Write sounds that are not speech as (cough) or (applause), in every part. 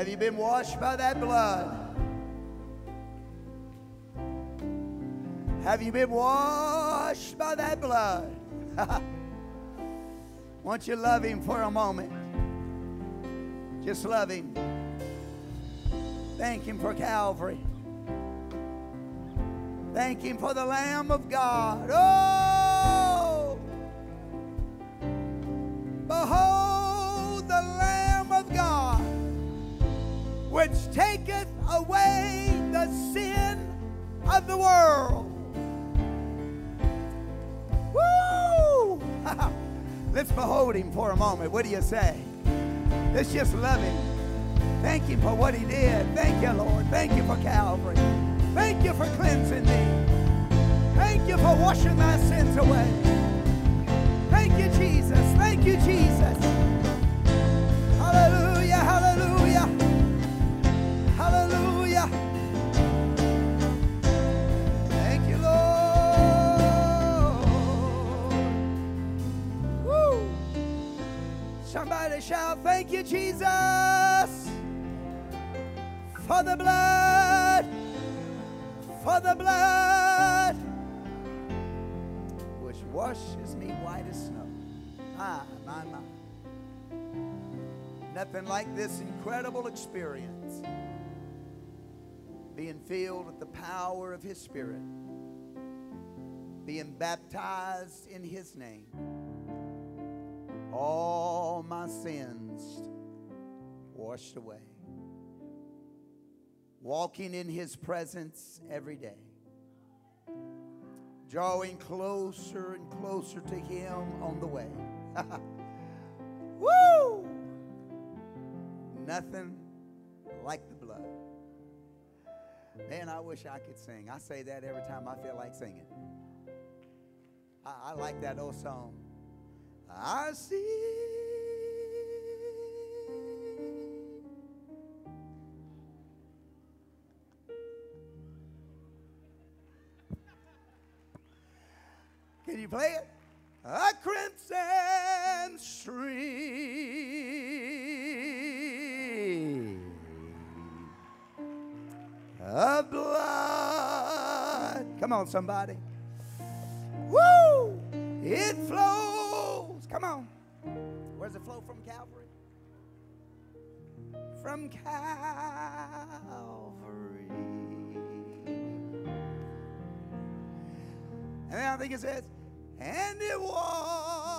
Have you been washed by that blood? Have you been washed by that blood? (laughs) Won't you love him for a moment? Just love him. Thank him for Calvary. Thank him for the Lamb of God. Oh! Him for a moment. What do you say? Let's just love him. Thank him for what he did. Thank you, Lord. Thank you for Calvary. Thank you for cleansing me. Thank you for washing my sins away. Thank you, Jesus. Thank you, Jesus. Somebody shout, Thank you, Jesus, for the blood, for the blood, which washes me white as snow. My, my, my. Nothing like this incredible experience. Being filled with the power of His Spirit, being baptized in His name all my sins washed away. Walking in His presence every day. Drawing closer and closer to Him on the way. (laughs) Woo! Nothing like the blood. Man, I wish I could sing. I say that every time I feel like singing. I, I like that old song. I see. Can you play it? A crimson stream of blood. Come on, somebody. Woo! It flows. Come on. Where's it flow from Calvary? From Calvary. And I think it says, and it washes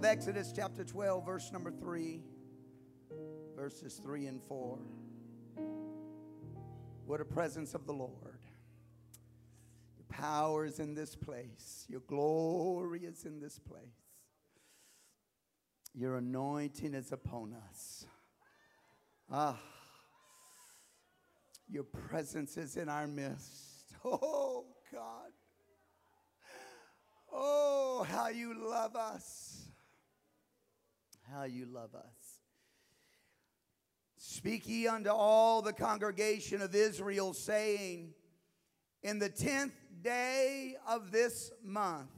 of Exodus, chapter 12, verse number 3, verses 3 and 4. What a presence of the Lord. Your power is in this place, your glory is in this place. Your anointing is upon us. Ah, your presence is in our midst. (laughs) Oh, God. Oh, how you love us. How you love us. Speak ye unto all the congregation of Israel, saying, In the tenth day of this month,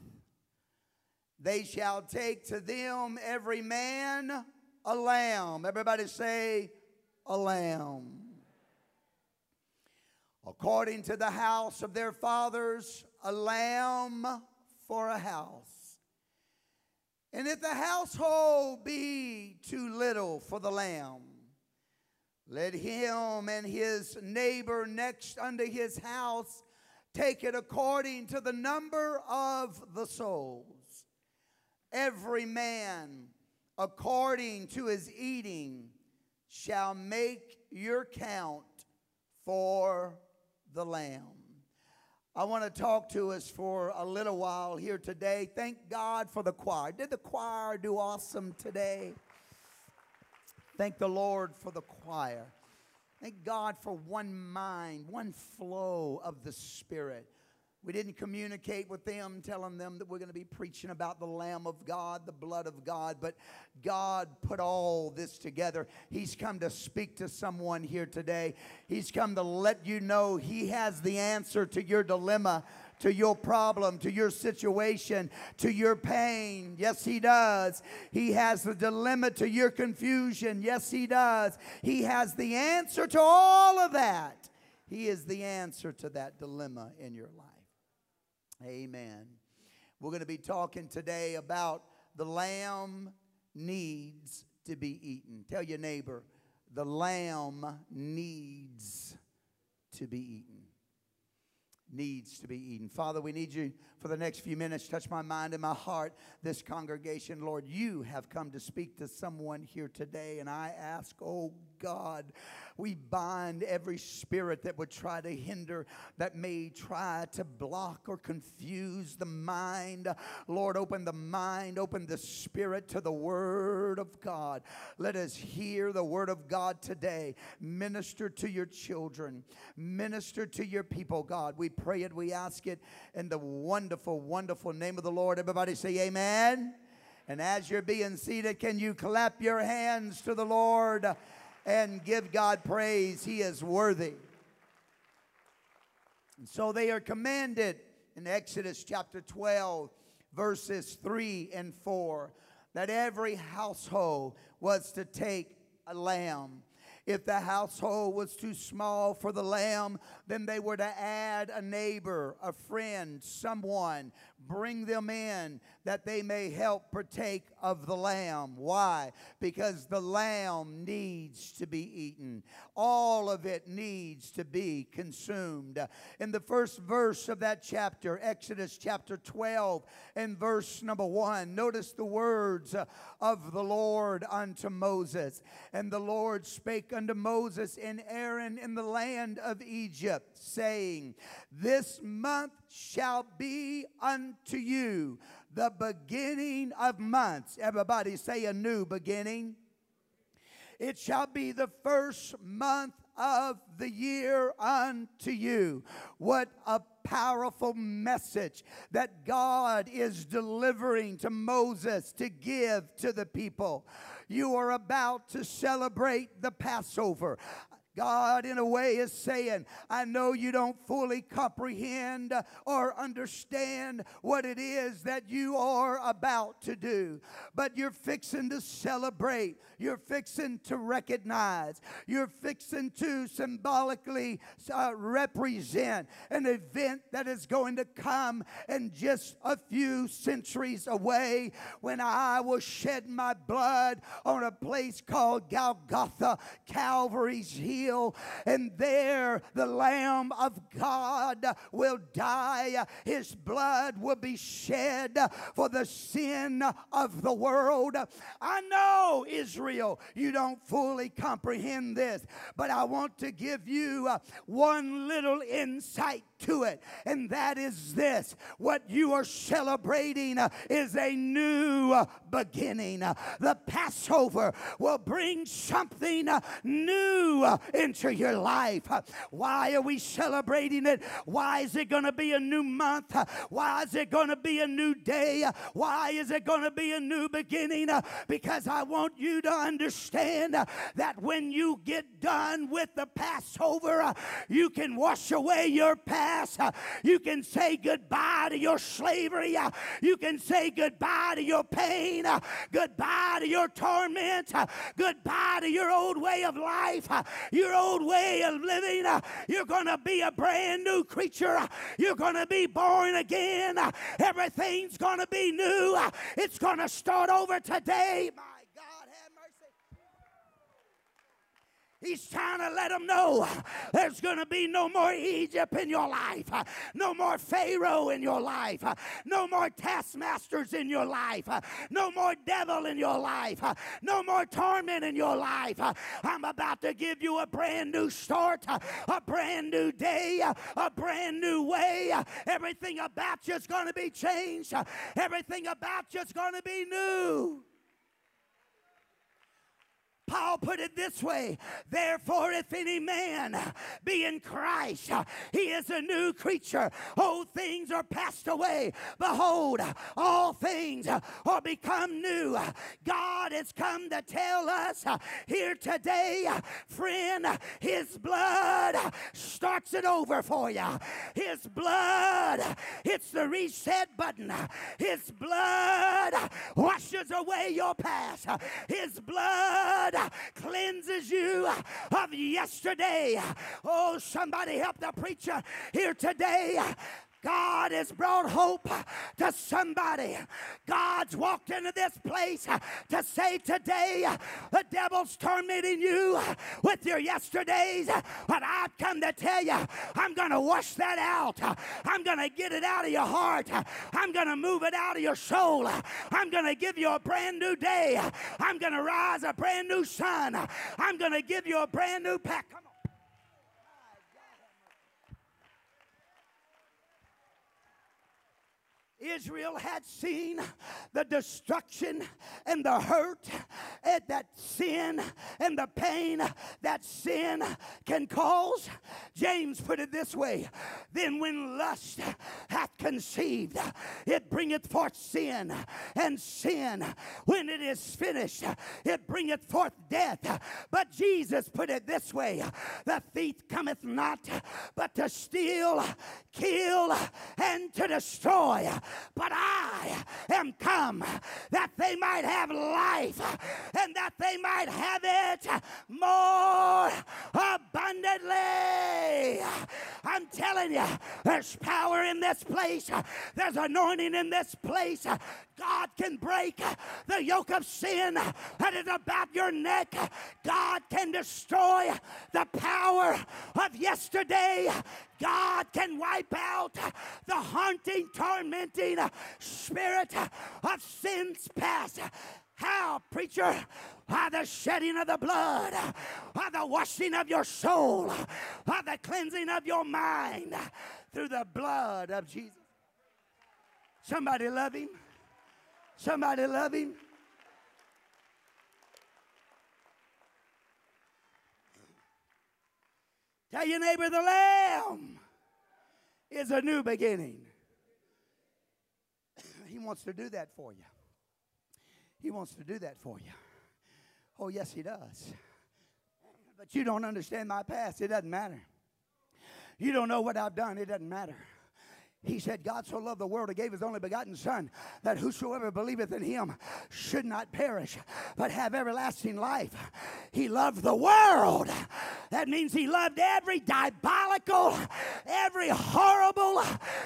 they shall take to them every man a lamb. Everybody say, a lamb. According to the house of their fathers, a lamb for a house. And if the household be too little for the lamb, let him and his neighbor next unto his house take it according to the number of the souls. Every man according to his eating shall make your count for the lamb. I want to talk to us for a little while here today. Thank God for the choir. Did the choir do awesome today? Thank the Lord for the choir. Thank God for one mind, one flow of the Spirit. We didn't communicate with them, telling them that we're going to be preaching about the Lamb of God, the blood of God, but God put all this together. He's come to speak to someone here today. He's come to let you know He has the answer to your dilemma, to your problem, to your situation, to your pain. Yes, He does. He has the dilemma to your confusion. Yes, He does. He has the answer to all of that. He is the answer to that dilemma in your life. Amen. We're going to be talking today about the lamb needs to be eaten. Tell your neighbor, the lamb needs to be eaten. Needs to be eaten. Father, we need you for the next few minutes. Touch my mind and my heart. This congregation, Lord, you have come to speak to someone here today, and I ask, oh God, we bind every spirit that would try to hinder, that may try to block or confuse the mind. Lord, open the mind, open the spirit to the Word of God. Let us hear the Word of God today. Minister to your children, minister to your people, God. We pray it, we ask it in the wonderful, wonderful name of the Lord. Everybody say, Amen. And as you're being seated, can you clap your hands to the Lord? And give God praise. He is worthy. And so they are commanded in Exodus chapter 12, verses 3 and 4, that every household was to take a lamb. If the household was too small for the lamb, then they were to add a neighbor, a friend, someone bring them in that they may help partake of the lamb. Why? Because the lamb needs to be eaten. All of it needs to be consumed. In the first verse of that chapter, Exodus chapter 12 and verse number 1, notice the words of the Lord unto Moses. And the Lord spake unto Moses and Aaron in the land of Egypt, saying, This month shall be unto you the beginning of months. Everybody say a new beginning. It shall be the first month of the year unto you. What a powerful message that God is delivering to Moses to give to the people. You are about to celebrate the Passover. God, in a way, is saying, I know you don't fully comprehend or understand what it is that you are about to do, but you're fixing to celebrate. You're fixing to recognize. You're fixing to symbolically uh, represent an event that is going to come in just a few centuries away when I will shed my blood on a place called Golgotha, Calvary's Hill and there the Lamb of God will die. His blood will be shed for the sin of the world. I know, Israel, you don't fully comprehend this, but I want to give you uh, one little insight to it, and that is this what you are celebrating uh, is a new uh, beginning. Uh, the Passover will bring something uh, new uh, into your life. Why are we celebrating it? Why is it going to be a new month? Why is it going to be a new day? Why is it going to be a new beginning? Because I want you to understand that when you get done with the Passover, you can wash away your past. You can say goodbye to your slavery. You can say goodbye to your pain, goodbye to your torment, goodbye to your old way of life. Your old way of living. Uh, you're going to be a brand new creature. Uh, you're going to be born again. Uh, everything's going to be new. It's going to start over today. He's trying to let them know there's going to be no more Egypt in your life, no more Pharaoh in your life, no more taskmasters in your life, no more devil in your life, no more torment in your life. I'm about to give you a brand new start, a brand new day, a brand new way. Everything about you is going to be changed, everything about you is going to be new. Paul put it this way Therefore, if any man be in Christ, he is a new creature. Old things are passed away. Behold, all things are become new. God has come to tell us here today, friend, his blood starts it over for you. His blood hits the reset button. His blood washes away your past. His blood cleanses you of yesterday. Oh, somebody help the preacher here today. God has brought hope to somebody. God's walked into this place to say today, the devil's tormenting you with your yesterdays, but I've come to tell you, I'm going to wash that out. I'm going to get it out of your heart. I'm going to move it out of your soul. I'm going to give you a brand new day. I'm going to rise a brand new sun. I'm going to give you a brand new pack. Israel had seen the destruction and the hurt and that sin and the pain that sin can cause. James put it this way Then when lust hath conceived, it bringeth forth sin, and sin, when it is finished, it bringeth forth death. But Jesus put it this way The thief cometh not but to steal, kill, and to destroy but I am come that they might have life and that they might have it more abundantly. I'm telling you, there's power in this place, there's anointing in this place. God can break the yoke of sin that is about your neck. God can destroy the power of yesterday. God can wipe out the haunting, tormenting spirit of sins past. How, preacher? By the shedding of the blood, by the washing of your soul, by the cleansing of your mind through the blood of Jesus. Somebody love him. Somebody love him. Tell your neighbor the Lamb is a new beginning. (coughs) he wants to do that for you. He wants to do that for you. Oh, yes, He does. But you don't understand my past. It doesn't matter. You don't know what I've done. It doesn't matter. He said, God so loved the world, he gave his only begotten Son, that whosoever believeth in him should not perish, but have everlasting life. He loved the world. That means he loved every diabolical, every horrible,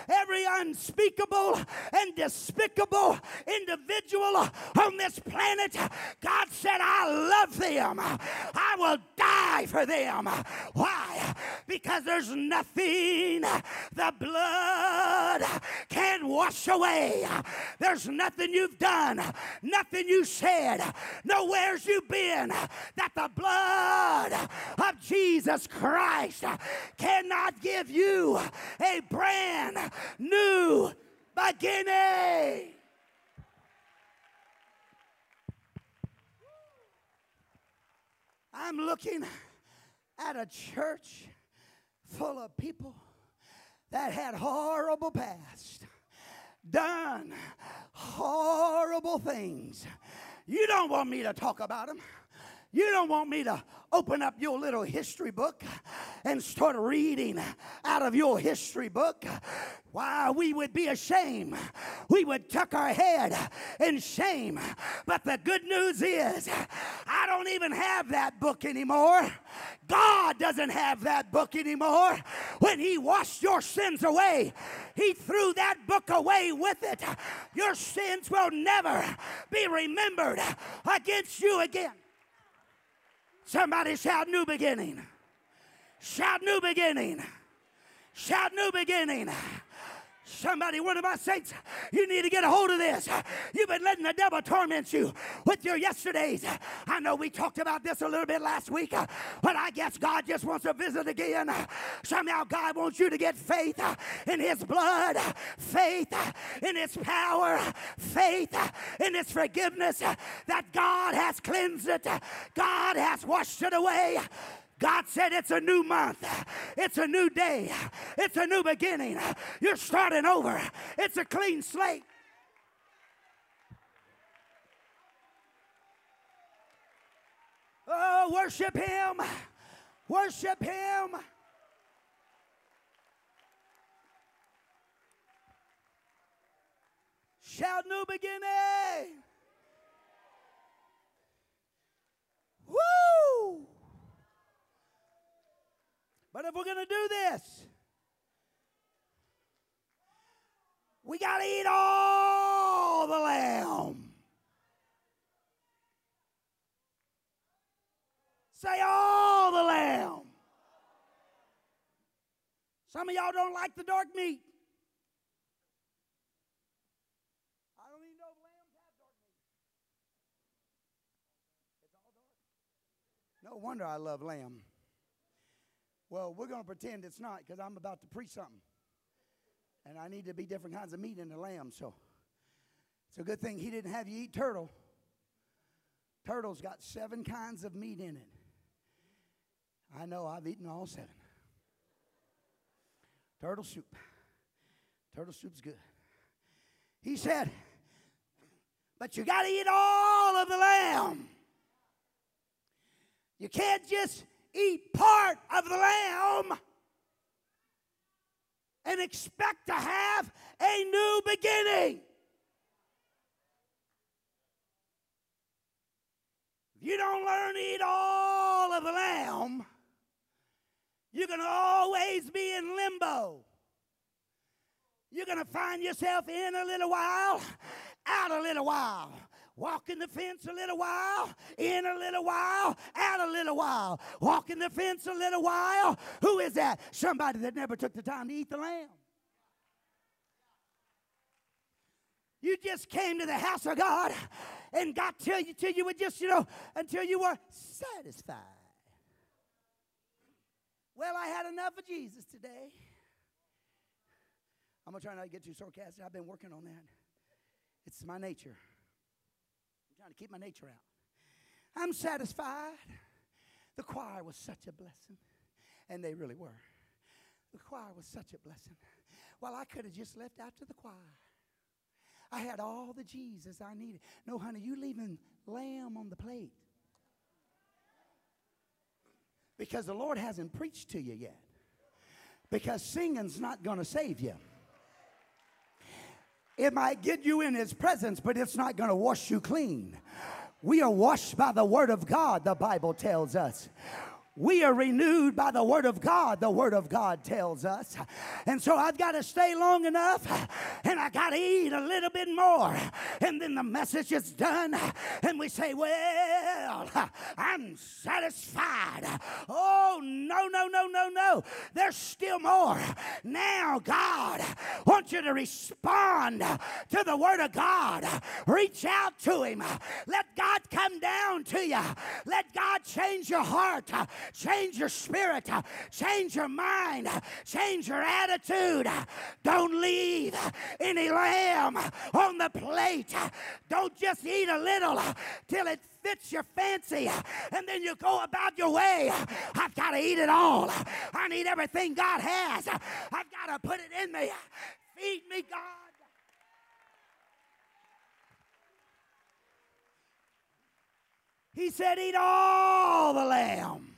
every unspeakable and despicable individual on this planet. God said, I love them. I will die for them. Why? Because there's nothing the blood blood can wash away. There's nothing you've done, nothing you said, nowhere's you been that the blood of Jesus Christ cannot give you a brand new beginning. I'm looking at a church full of people that had horrible past, done horrible things. You don't want me to talk about them. You don't want me to open up your little history book and start reading out of your history book. Why, we would be ashamed. We would tuck our head in shame. But the good news is, I don't even have that book anymore. God doesn't have that book anymore. When He washed your sins away, He threw that book away with it. Your sins will never be remembered against you again. Somebody shout new beginning. Shout new beginning. Shout new beginning. Somebody, one of my saints, you need to get a hold of this. You've been letting the devil torment you with your yesterdays. I know we talked about this a little bit last week, but I guess God just wants to visit again. Somehow, God wants you to get faith in His blood, faith in His power, faith in His forgiveness, that God has cleansed it, God has washed it away. God said it's a new month. It's a new day. It's a new beginning. You're starting over. It's a clean slate. Oh, worship Him. Worship Him. Shout new beginning. Woo! But if we're going to do this, we got to eat all the lamb. Say all the lamb. Some of y'all don't like the dark meat. I don't even know lambs have dark meat. It's all dark. No wonder I love lamb. Well, we're going to pretend it's not because I'm about to preach something. And I need to be different kinds of meat in the lamb. So it's a good thing he didn't have you eat turtle. Turtle's got seven kinds of meat in it. I know I've eaten all seven. Turtle soup. Turtle soup's good. He said, but you got to eat all of the lamb. You can't just eat part of the lamb and expect to have a new beginning. If you don't learn to eat all of the lamb, you're going to always be in limbo. You're going to find yourself in a little while, out a little while walking the fence a little while, in a little while, out a little while, walking the fence a little while. Who is that? Somebody that never took the time to eat the lamb. You just came to the house of God and got till you till you were just, you know, until you were satisfied. Well, I had enough of Jesus today. I'm gonna try not to get too sarcastic. I've been working on that. It's my nature trying to keep my nature out. I'm satisfied. The choir was such a blessing, and they really were. The choir was such a blessing. Well, I could have just left after the choir. I had all the Jesus I needed. No, honey, you leaving lamb on the plate. Because the Lord hasn't preached to you yet. Because singing's not going to save you. It might get you in his presence, but it's not going to wash you clean. We are washed by the word of God, the Bible tells us. We are renewed by the Word of God, the Word of God tells us. And so I've got to stay long enough and I got to eat a little bit more. And then the message is done and we say, Well, I'm satisfied. Oh, no, no, no, no, no. There's still more. Now, God wants you to respond to the Word of God. Reach out to Him. Let God come down to you. Let God change your heart change your spirit, change your mind, change your attitude. Don't leave any lamb on the plate. Don't just eat a little till it fits your fancy and then you go about your way. I've got to eat it all. I need everything God has. I've got to put it in me. Feed me, God. He said, Eat all the lamb.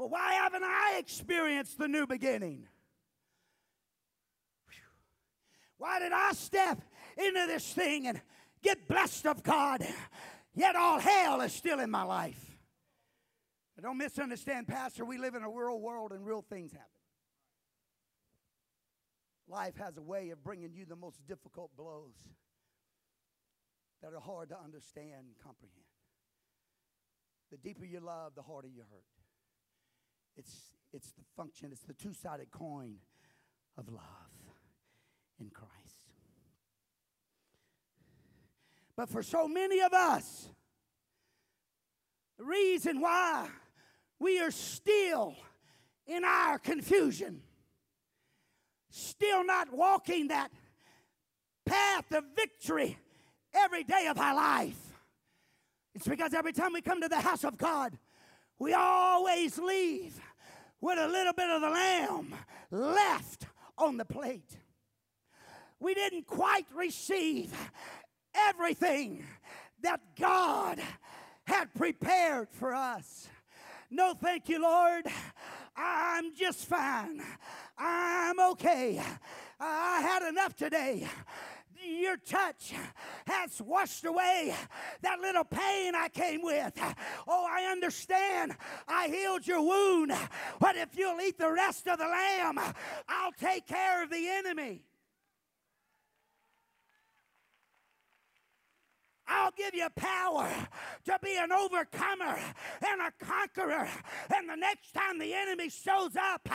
But why haven't I experienced the new beginning? Why did I step into this thing and get blessed of God, yet all hell is still in my life? don't misunderstand, Pastor. We live in a real world and real things happen. Life has a way of bringing you the most difficult blows that are hard to understand and comprehend. The deeper you love, the harder you hurt. It's, it's the function, it's the two sided coin of love in Christ. But for so many of us, the reason why we are still in our confusion, still not walking that path of victory every day of our life. It's because every time we come to the house of God, we always leave with a little bit of the lamb left on the plate. We didn't quite receive everything that God had prepared for us. No, thank you, Lord. I'm just fine. I'm okay. I had enough today your touch has washed away that little pain I came with. Oh, I understand. I healed your wound. But if you'll eat the rest of the lamb, I'll take care of the enemy. I'll give you power to be an overcomer and a conqueror. And the next time the enemy shows up,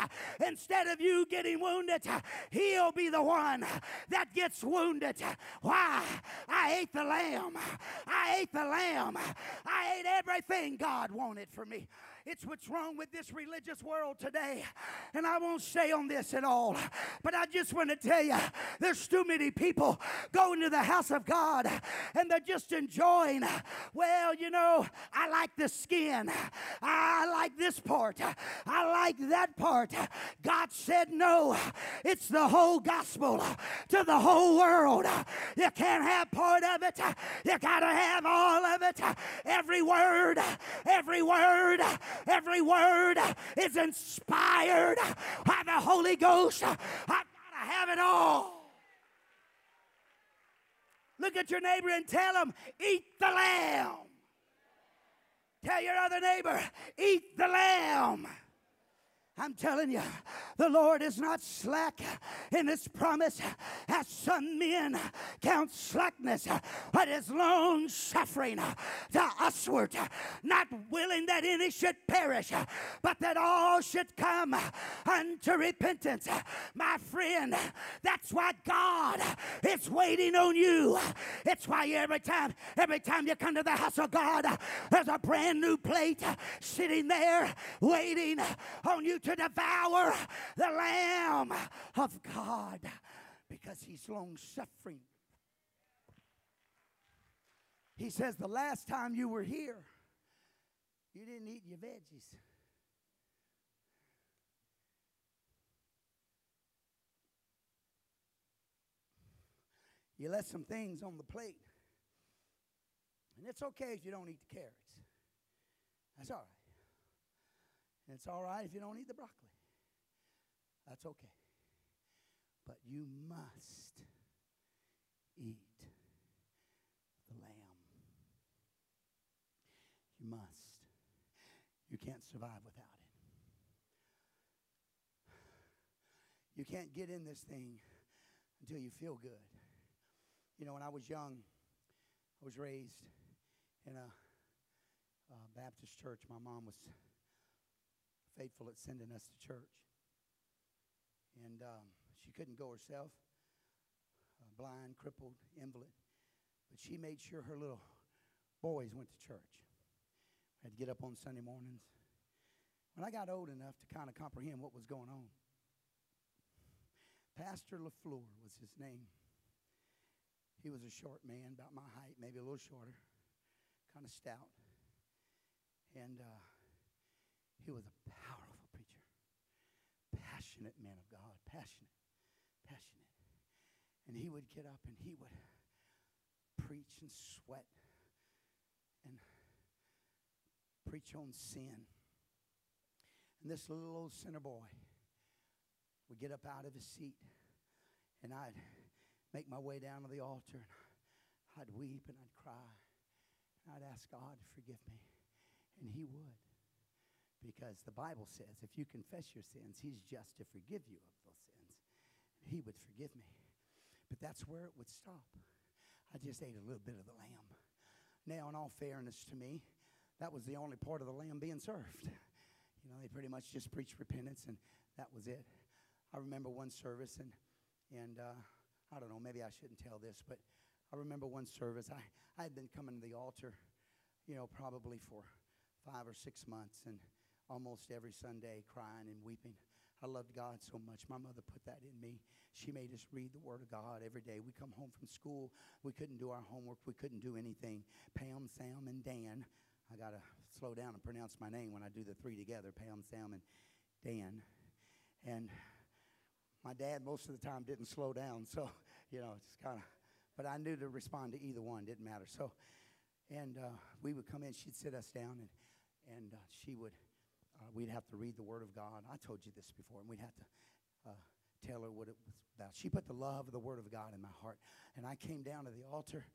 instead of you getting wounded, he'll be the one that gets wounded. Why? I ate the lamb. I ate the lamb. I ate everything God wanted for me. It's what's wrong with this religious world today. And I won't stay on this at all. But I just want to tell you there's too many people going to the house of God and they're just enjoying. Well, you know, I like the skin. I like this part. I like that part. God said no. It's the whole gospel to the whole world. You can't have part of it. You got to have all of it. Every word, every word, Every word is inspired by the Holy Ghost. I've got to have it all. Look at your neighbor and tell him, eat the lamb. Tell your other neighbor, eat the lamb. I'm telling you, the Lord is not slack in his promise, as some men count slackness, but is long suffering to usward, not willing that any should perish, but that all should come unto repentance. My friend, that's why God is waiting on you. It's why every time, every time you come to the house of God, there's a brand new plate sitting there waiting on you to devour the Lamb of God because he's long suffering. He says, The last time you were here, you didn't eat your veggies. You left some things on the plate. And it's okay if you don't eat the carrots. That's all right. And it's all right if you don't eat the broccoli. That's okay. But you must eat the lamb. You must. You can't survive without it. You can't get in this thing until you feel good. You know, when I was young, I was raised in a, a Baptist church. My mom was faithful at sending us to church. And um, she couldn't go herself, uh, blind, crippled, invalid. But she made sure her little boys went to church. I had to get up on Sunday mornings. When I got old enough to kind of comprehend what was going on, Pastor LaFleur was his name. He was a short man, about my height, maybe a little shorter, kind of stout. And uh, he was a powerful preacher, passionate man of God, passionate, passionate. And he would get up and he would preach and sweat and preach on sin. And this little old sinner boy would get up out of his seat and I'd make my way down to the altar and I'd weep and I'd cry. And I'd ask God to forgive me. And he would because the Bible says if you confess your sins, He's just to forgive you of those sins. He would forgive me. But that's where it would stop. I just ate a little bit of the lamb. Now, in all fairness to me, that was the only part of the lamb being served. You know, they pretty much just preached repentance and that was it. I remember one service, and, and uh, I don't know, maybe I shouldn't tell this, but I remember one service. I, I had been coming to the altar, you know, probably for five or six months, and almost every Sunday crying and weeping. I loved God so much. My mother put that in me. She made us read the Word of God every day. We come home from school. We couldn't do our homework. We couldn't do anything. Pam, Sam, and Dan. I got to slow down and pronounce my name when I do the three together Pam, Sam, and Dan. And my dad, most of the time, didn't slow down. So, (laughs) you know, it's kind of, but I knew to respond to either one. Didn't matter. So, and uh, we would come in. She'd sit us down, and, and uh, she would uh, we'd have to read the Word of God. I told you this before, and we'd have to uh, tell her what it was about. She put the love of the Word of God in my heart. And I came down to the altar,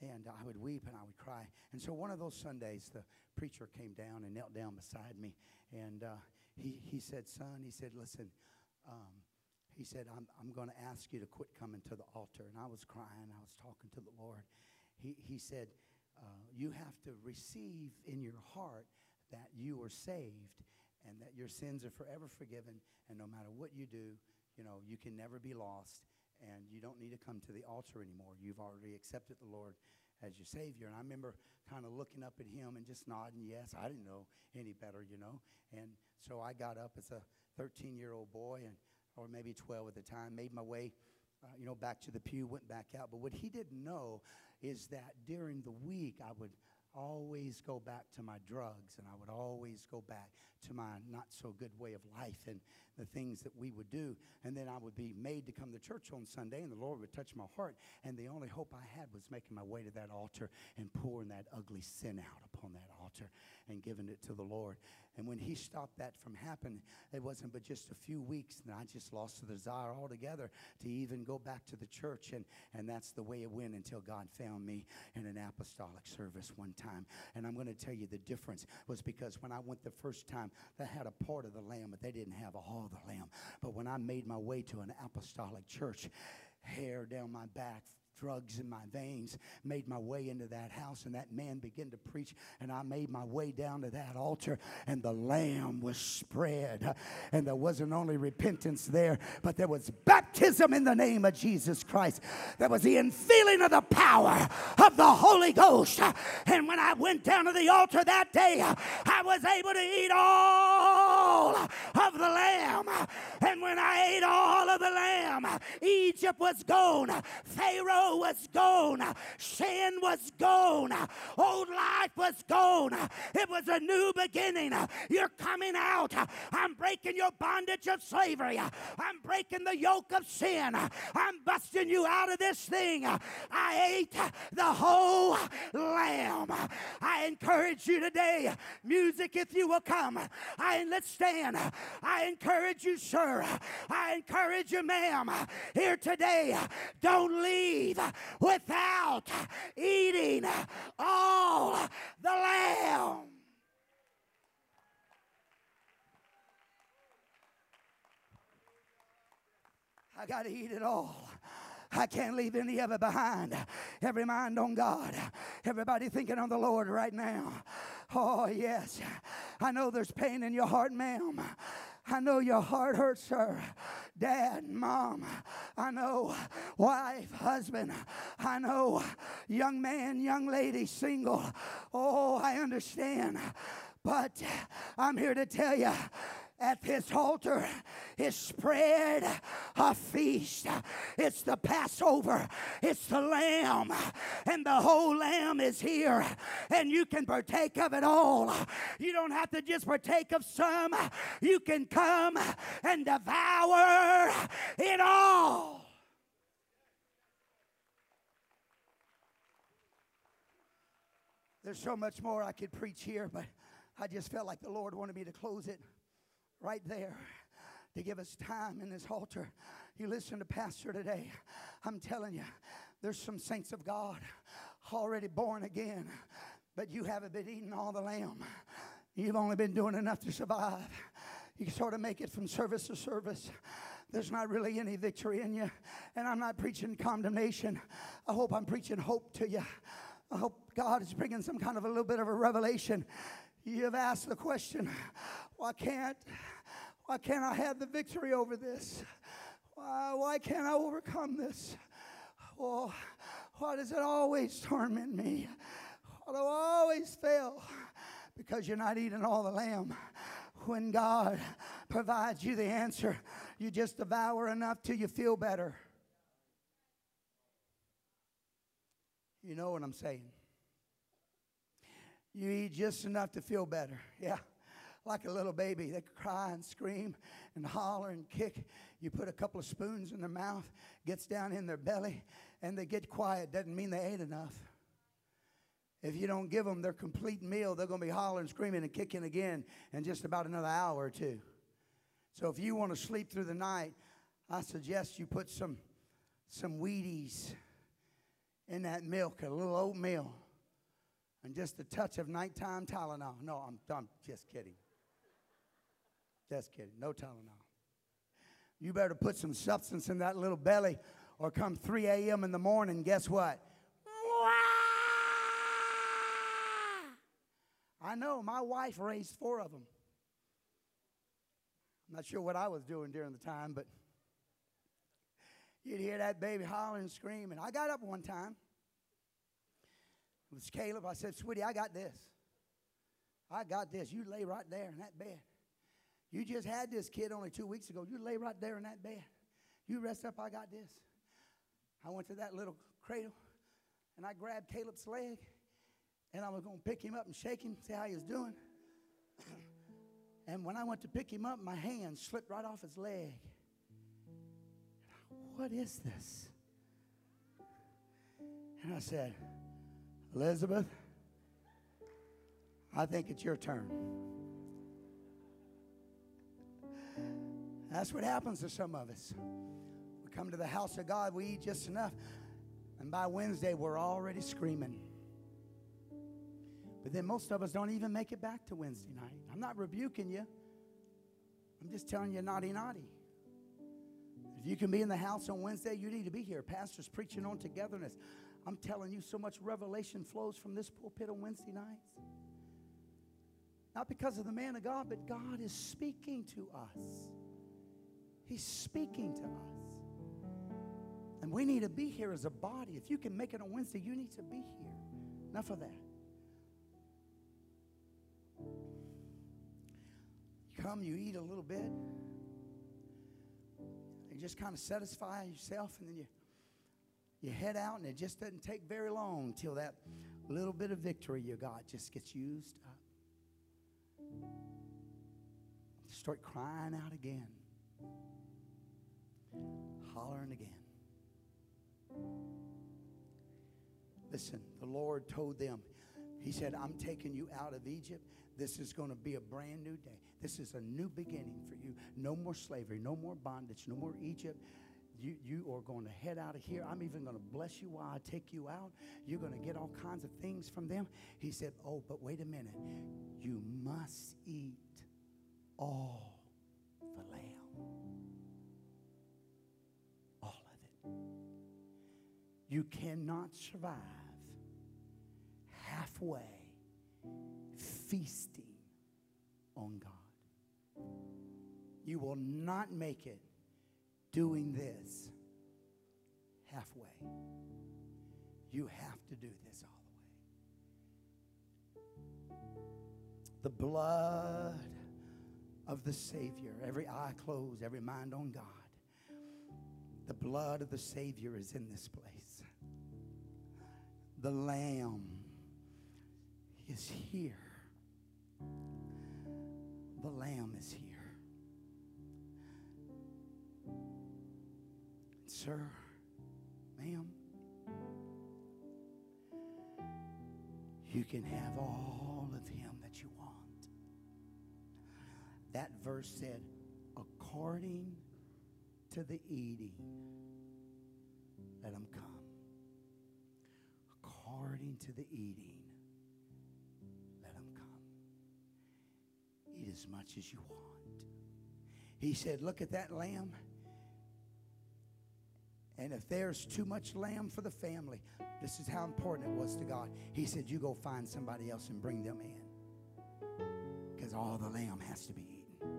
and I would weep and I would cry. And so one of those Sundays, the preacher came down and knelt down beside me, and uh, he, he said, Son, he said, listen, um, he said, I'm, I'm going to ask you to quit coming to the altar. And I was crying, I was talking to the Lord. He, he said, uh, You have to receive in your heart that you are saved and that your sins are forever forgiven. And no matter what you do, you know, you can never be lost. And you don't need to come to the altar anymore. You've already accepted the Lord as your Savior. And I remember kind of looking up at him and just nodding yes. I didn't know any better, you know. And so I got up as a 13 year old boy, and or maybe 12 at the time, made my way, uh, you know, back to the pew, went back out. But what he didn't know is that during the week I would always go back to my drugs and I would always go back to my not so good way of life and the things that we would do. And then I would be made to come to church on Sunday and the Lord would touch my heart. And the only hope I had was making my way to that altar and pouring that ugly sin out upon that altar and giving it to the Lord. And when He stopped that from happening, it wasn't but just a few weeks, and I just lost the desire altogether to even go back to the church. And, and that's the way it went until God found me in an apostolic service one time. And I'm going to tell you the difference was because when I went the first time, they had a part of the lamb, but they didn't have all the lamb. But when I made my way to an apostolic church, hair down my back, drugs in my veins, made my way into that house, and that man began to preach. And I made my way down to that altar, and the lamb was spread. And there wasn't only repentance there, but there was baptism in the name of Jesus Christ. There was the infilling of the power of the Holy Ghost. And when I went down to the altar that day, I was able to eat all of the lamb. And when I ate all of the lamb, Egypt was gone. Pharaoh was gone. Sin was gone. Old life was gone. It was a new beginning. You're coming out. I'm breaking your bondage of slavery. I'm breaking the yoke of sin. I'm busting you out of this thing. I ate the whole lamb. I encourage you today, music, if you will come. I let's stand. I encourage you, sir. I encourage you, ma'am, here today. Don't leave without eating all the lamb. I got to eat it all. I can't leave any of it behind. Every mind on God. Everybody thinking on the Lord right now. Oh, yes. I know there's pain in your heart, ma'am. I know your heart hurts, sir. Dad, mom, I know wife, husband, I know young man, young lady, single. Oh, I understand. But I'm here to tell you at this altar is spread a feast. It's the Passover, it's the lamb, and the whole lamb is here, and you can partake of it all. You don't have to just partake of some, you can come and devour it all. There's so much more I could preach here, but I just felt like the Lord wanted me to close it right there to give us time in this altar. You listen to Pastor today. I'm telling you, there's some saints of God already born again, but you haven't been eating all the lamb. You've only been doing enough to survive. You sort of make it from service to service. There's not really any victory in you. And I'm not preaching condemnation. I hope I'm preaching hope to you. I hope God is bringing some kind of a little bit of a revelation. You've asked the question, why can't why can't I have the victory over this? Why, why can't I overcome this? Oh, why does it always torment me? Why do I always fail? Because you're not eating all the lamb. When God provides you the answer, you just devour enough till you feel better. You know what I'm saying? You eat just enough to feel better. (laughs) Yeah. Like a little baby. They cry and scream and holler and kick. You put a couple of spoons in their mouth, gets down in their belly, and they get quiet. Doesn't mean they ate enough. If you don't give them their complete meal, they're going to be hollering, screaming, and kicking again in just about another hour or two. So if you want to sleep through the night, I suggest you put some, some Wheaties in that milk, a little oatmeal, and just a touch of nighttime Tylenol. No, I'm, I'm just kidding. Just kidding. No Tylenol. You better put some substance in that little belly, or come 3 a.m. in the morning, guess what? I know, my wife raised four of them. I'm not sure what I was doing during the time, but you'd hear that baby hollering and screaming. I got up one time. It was Caleb. I said, Sweetie, I got this. I got this. You lay right there in that bed. You just had this kid only two weeks ago. You lay right there in that bed. You rest up. I got this. I went to that little cradle and I grabbed Caleb's leg and I was going to pick him up and shake him, see how he was doing. (clears throat) And when I went to pick him up, my hand slipped right off his leg. What is this? And I said, Elizabeth, I think it's your turn. That's what happens to some of us. We come to the house of God, we eat just enough, and by Wednesday, we're already screaming. But then most of us don't even make it back to Wednesday night. I'm not rebuking you, I'm just telling you, naughty, naughty. If you can be in the house on Wednesday, you need to be here. Pastor's preaching on togetherness. I'm telling you, so much revelation flows from this pulpit on Wednesday nights. Not because of the man of God, but God is speaking to us. He's speaking to us. And we need to be here as a body. If you can make it on Wednesday, you need to be here. Enough of that. You come, you eat a little bit. You just kind of satisfy yourself, and then you you head out, and it just doesn't take very long till that little bit of victory you got just gets used up. Start crying out again, hollering again. Listen, the Lord told them, He said, I'm taking you out of Egypt. This is going to be a brand new day. This is a new beginning for you. No more slavery, no more bondage, no more Egypt. You, you are going to head out of here. I'm even going to bless you while I take you out. You're going to get all kinds of things from them. He said, Oh, but wait a minute. You must eat all the lamb. All of it. You cannot survive halfway feasting on God. You will not make it doing this halfway. You have to do this all the way. The blood of the Savior, every eye closed, every mind on God. The blood of the Savior is in this place. The Lamb is here. The Lamb is here. Sir, ma'am, you can have all of Him that you want. That verse said, according to the eating, let him come. According to the eating, let him come. Eat as much as you want. He said, Look at that lamb. And if there's too much lamb for the family, this is how important it was to God. He said, You go find somebody else and bring them in. Because all the lamb has to be eaten.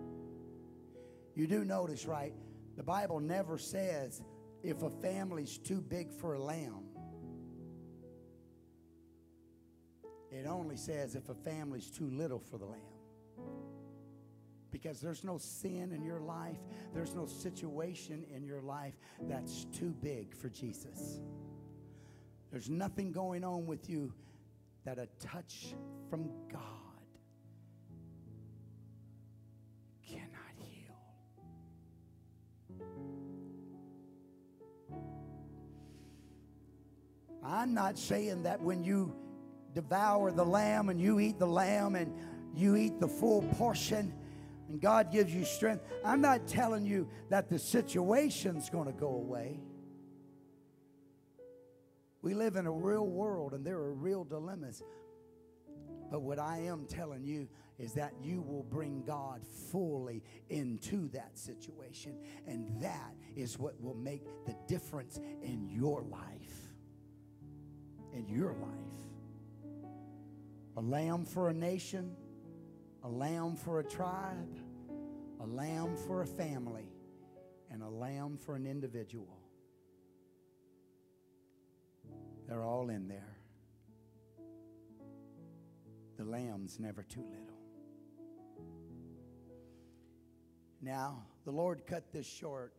You do notice, right? The Bible never says if a family's too big for a lamb. It only says if a family's too little for the lamb. Because there's no sin in your life, there's no situation in your life that's too big for Jesus. There's nothing going on with you that a touch from God cannot heal. I'm not saying that when you devour the lamb and you eat the lamb and you eat the full portion and God gives you strength, I'm not telling you that the situation's going to go away. We live in a real world and there are real dilemmas. But what I am telling you is that you will bring God fully into that situation. And that is what will make the difference in your life. In your life. A lamb for a nation, a lamb for a tribe, a lamb for a family, and a lamb for an individual. They're all in there. The lamb's never too little. Now, the Lord cut this short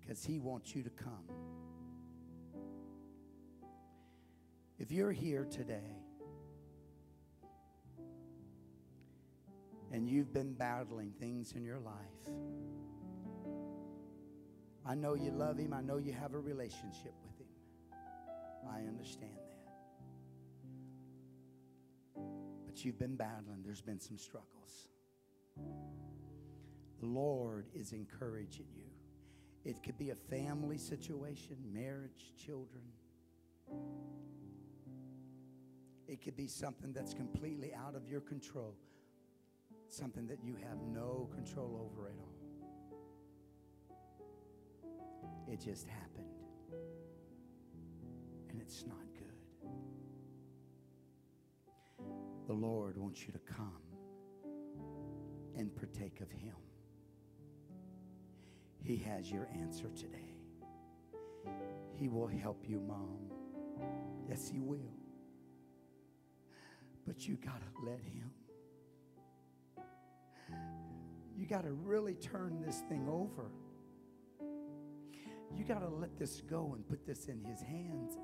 because He wants you to come. If you're here today and you've been battling things in your life, I know you love Him, I know you have a relationship with Him. I understand that. But you've been battling, there's been some struggles. The Lord is encouraging you. It could be a family situation, marriage, children. It could be something that's completely out of your control, something that you have no control over at all. It just happened and it's not good. The Lord wants you to come and partake of Him. He has your answer today. He will help you, Mom. Yes, He will. But you got to let Him. You got to really turn this thing over. You got to let this go and put this in His hands.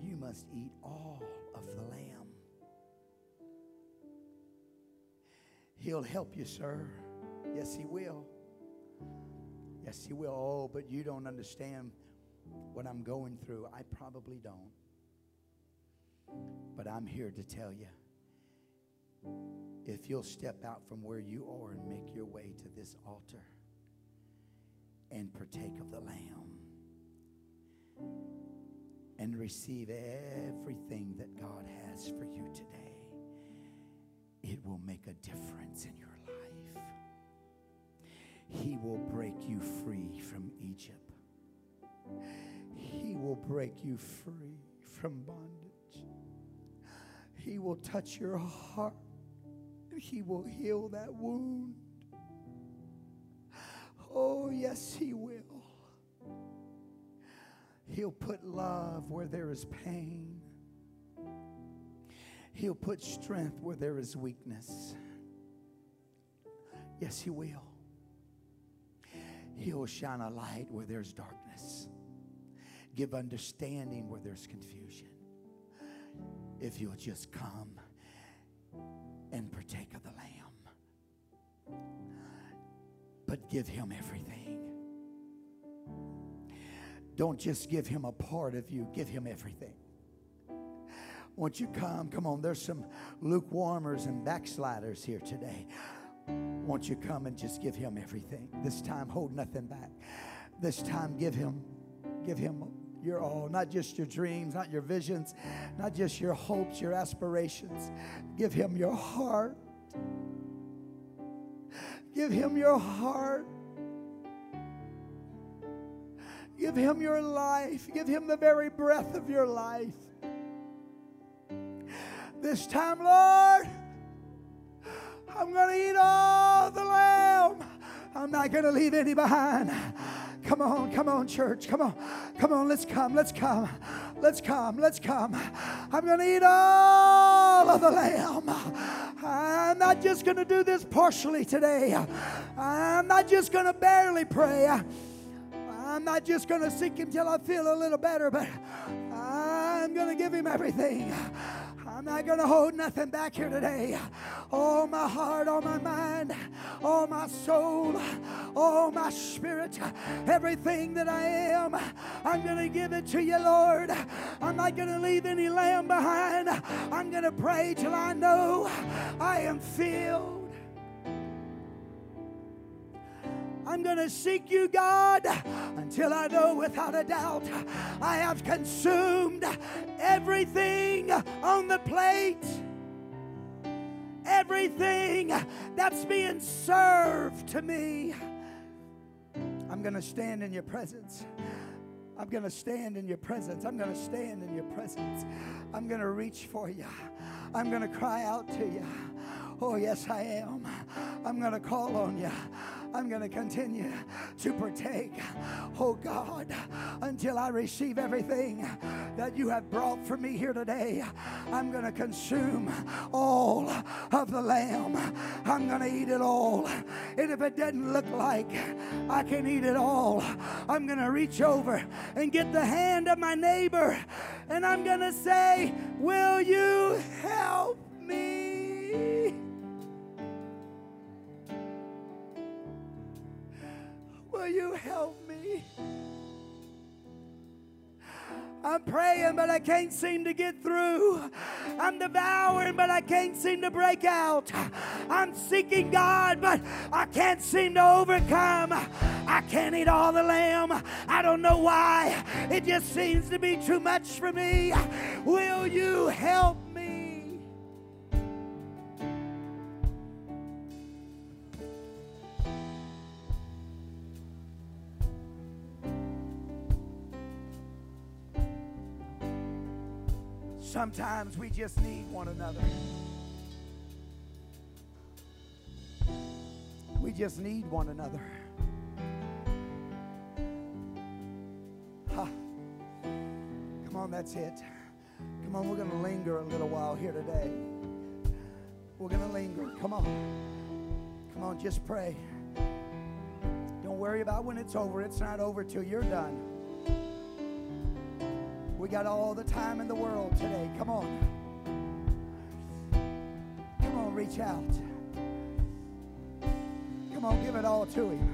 You must eat all of the lamb. He'll help you, sir. Yes, He will. Yes, He will. Oh, but you don't understand what I'm going through. I probably don't. But I'm here to tell you if you'll step out from where you are and make your way to this altar and partake of the Lamb and receive everything that God has for you today, it will make a difference in your life. He will break you free from Egypt. He will break you free from bondage. He will touch your heart. He will heal that wound. Oh, yes, He will. He'll put love where there is pain. He'll put strength where there is weakness. Yes, He will. He'll shine a light where there's darkness, give understanding where there's confusion. If you'll just come and partake of the Lamb, but give Him everything. Don't just give him a part of you, give him everything. Won't you come? Come on, there's some lukewarmers and backsliders here today. Won't you come and just give him everything? This time, hold nothing back. This time, give him, give him your all, not just your dreams, not your visions, not just your hopes, your aspirations. Give him your heart. Give him your heart. Give him your life. Give him the very breath of your life. This time, Lord, I'm going to eat all the lamb. I'm not going to leave any behind. Come on, come on, church. Come on, come on. Let's come, let's come, let's come, let's come. I'm going to eat all of the lamb. I'm not just going to do this partially today. I'm not just going to barely pray. I'm not just going to seek Him till I feel a little better, but I'm going to give Him everything. I'm not going to hold nothing back here today. All my heart, all my mind, all my soul, all my spirit, everything that I am, I'm going to give it to you, Lord. I'm not going to leave any lamb behind. I'm going to pray till I know I am filled. I'm going to seek you, God, until I know without a doubt I have consumed everything on the plate, everything that's being served to me. I'm going to stand in your presence. I'm going to stand in your presence. I'm going to stand in your presence. I'm going to reach for you. I'm going to cry out to you. Oh, yes, I am. I'm going to call on you. I'm going to continue to partake, oh God, until I receive everything that you have brought for me here today. I'm going to consume all of the lamb. I'm going to eat it all. And if it doesn't look like I can eat it all, I'm going to reach over and get the hand of my neighbor and I'm going to say, Will you help me? Will you help me? I'm praying, but I can't seem to get through. I'm devouring, but I can't seem to break out. I'm seeking God, but I can't seem to overcome. I can't eat all the lamb. I don't know why. It just seems to be too much for me. Will you help Sometimes we just need one another. We just need one another. Ha. Come on, that's it. Come on, we're going to linger a little while here today. We're going to linger. Come on. Come on, just pray. Don't worry about when it's over. It's not over till you're done. We got all the time in the world today. Come on. Come on, reach out. Come on, give it all to Him.